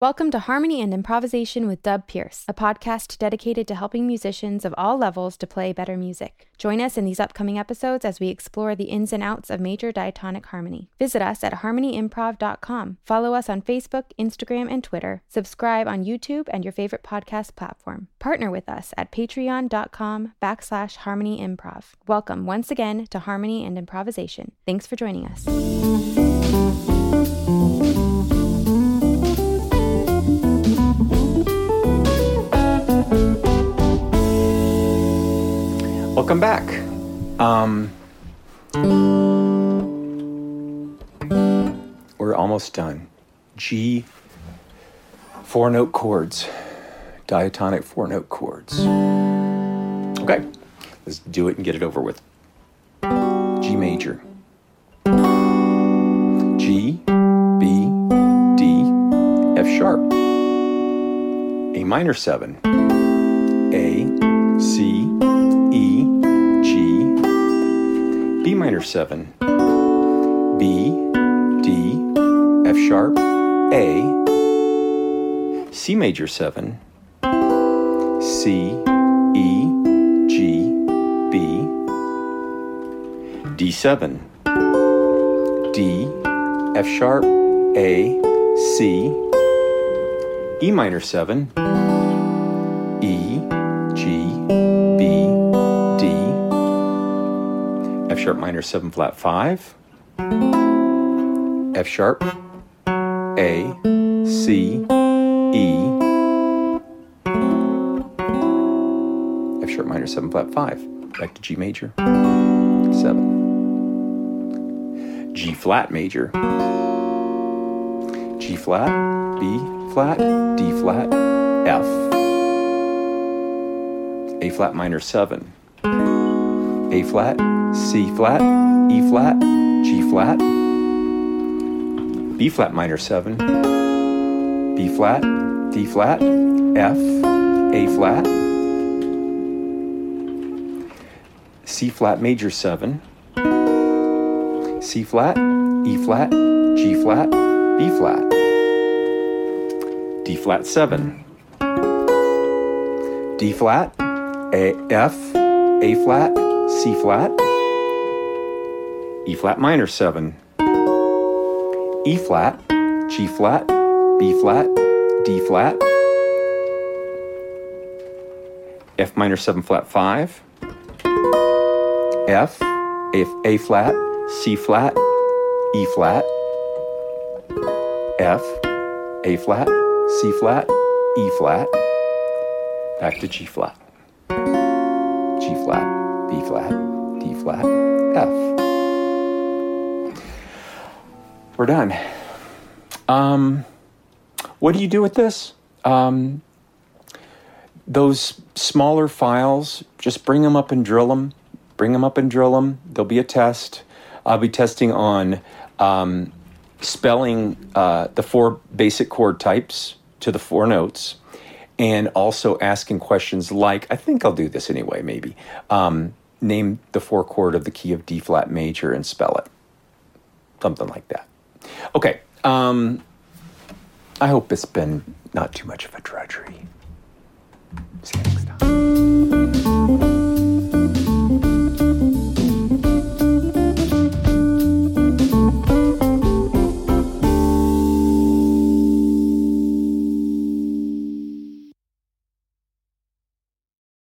Welcome to Harmony and Improvisation with Dub Pierce, a podcast dedicated to helping musicians of all levels to play better music. Join us in these upcoming episodes as we explore the ins and outs of major diatonic harmony. Visit us at harmonyimprov.com. Follow us on Facebook, Instagram, and Twitter. Subscribe on YouTube and your favorite podcast platform. Partner with us at patreon.com backslash harmonyimprov. Welcome once again to Harmony and Improvisation. Thanks for joining us. Welcome back. Um, we're almost done. G four note chords, diatonic four note chords. Okay, let's do it and get it over with. G major. G, B, D, F sharp. A minor seven. A, B minor 7, B, D, F sharp, A, C major 7, C, E, G, B, D7, D, F sharp, A, C, E minor 7, sharp minor 7 flat 5, F sharp, A, C, E, F sharp minor 7 flat 5. Back to G major, 7. G flat major, G flat, B flat, D flat, F. A flat minor 7. A flat, C flat, E flat, G flat, B flat minor 7, B flat, D flat, F, A flat, C flat major 7, C flat, E flat, G flat, B flat, D flat 7, D flat, A F, A flat, C flat, E flat minor 7, E flat, G flat, B flat, D flat, F minor 7 flat 5, F, F A flat, C flat, E flat, F, A flat, C flat, E flat, back to G flat. G flat, B flat, D flat, F. We're done. Um, what do you do with this? Um, those smaller files, just bring them up and drill them. Bring them up and drill them. There'll be a test. I'll be testing on um, spelling uh, the four basic chord types to the four notes and also asking questions like I think I'll do this anyway, maybe. Um, name the four chord of the key of D flat major and spell it. Something like that. Okay. Um, I hope it's been not too much of a drudgery. See you next time.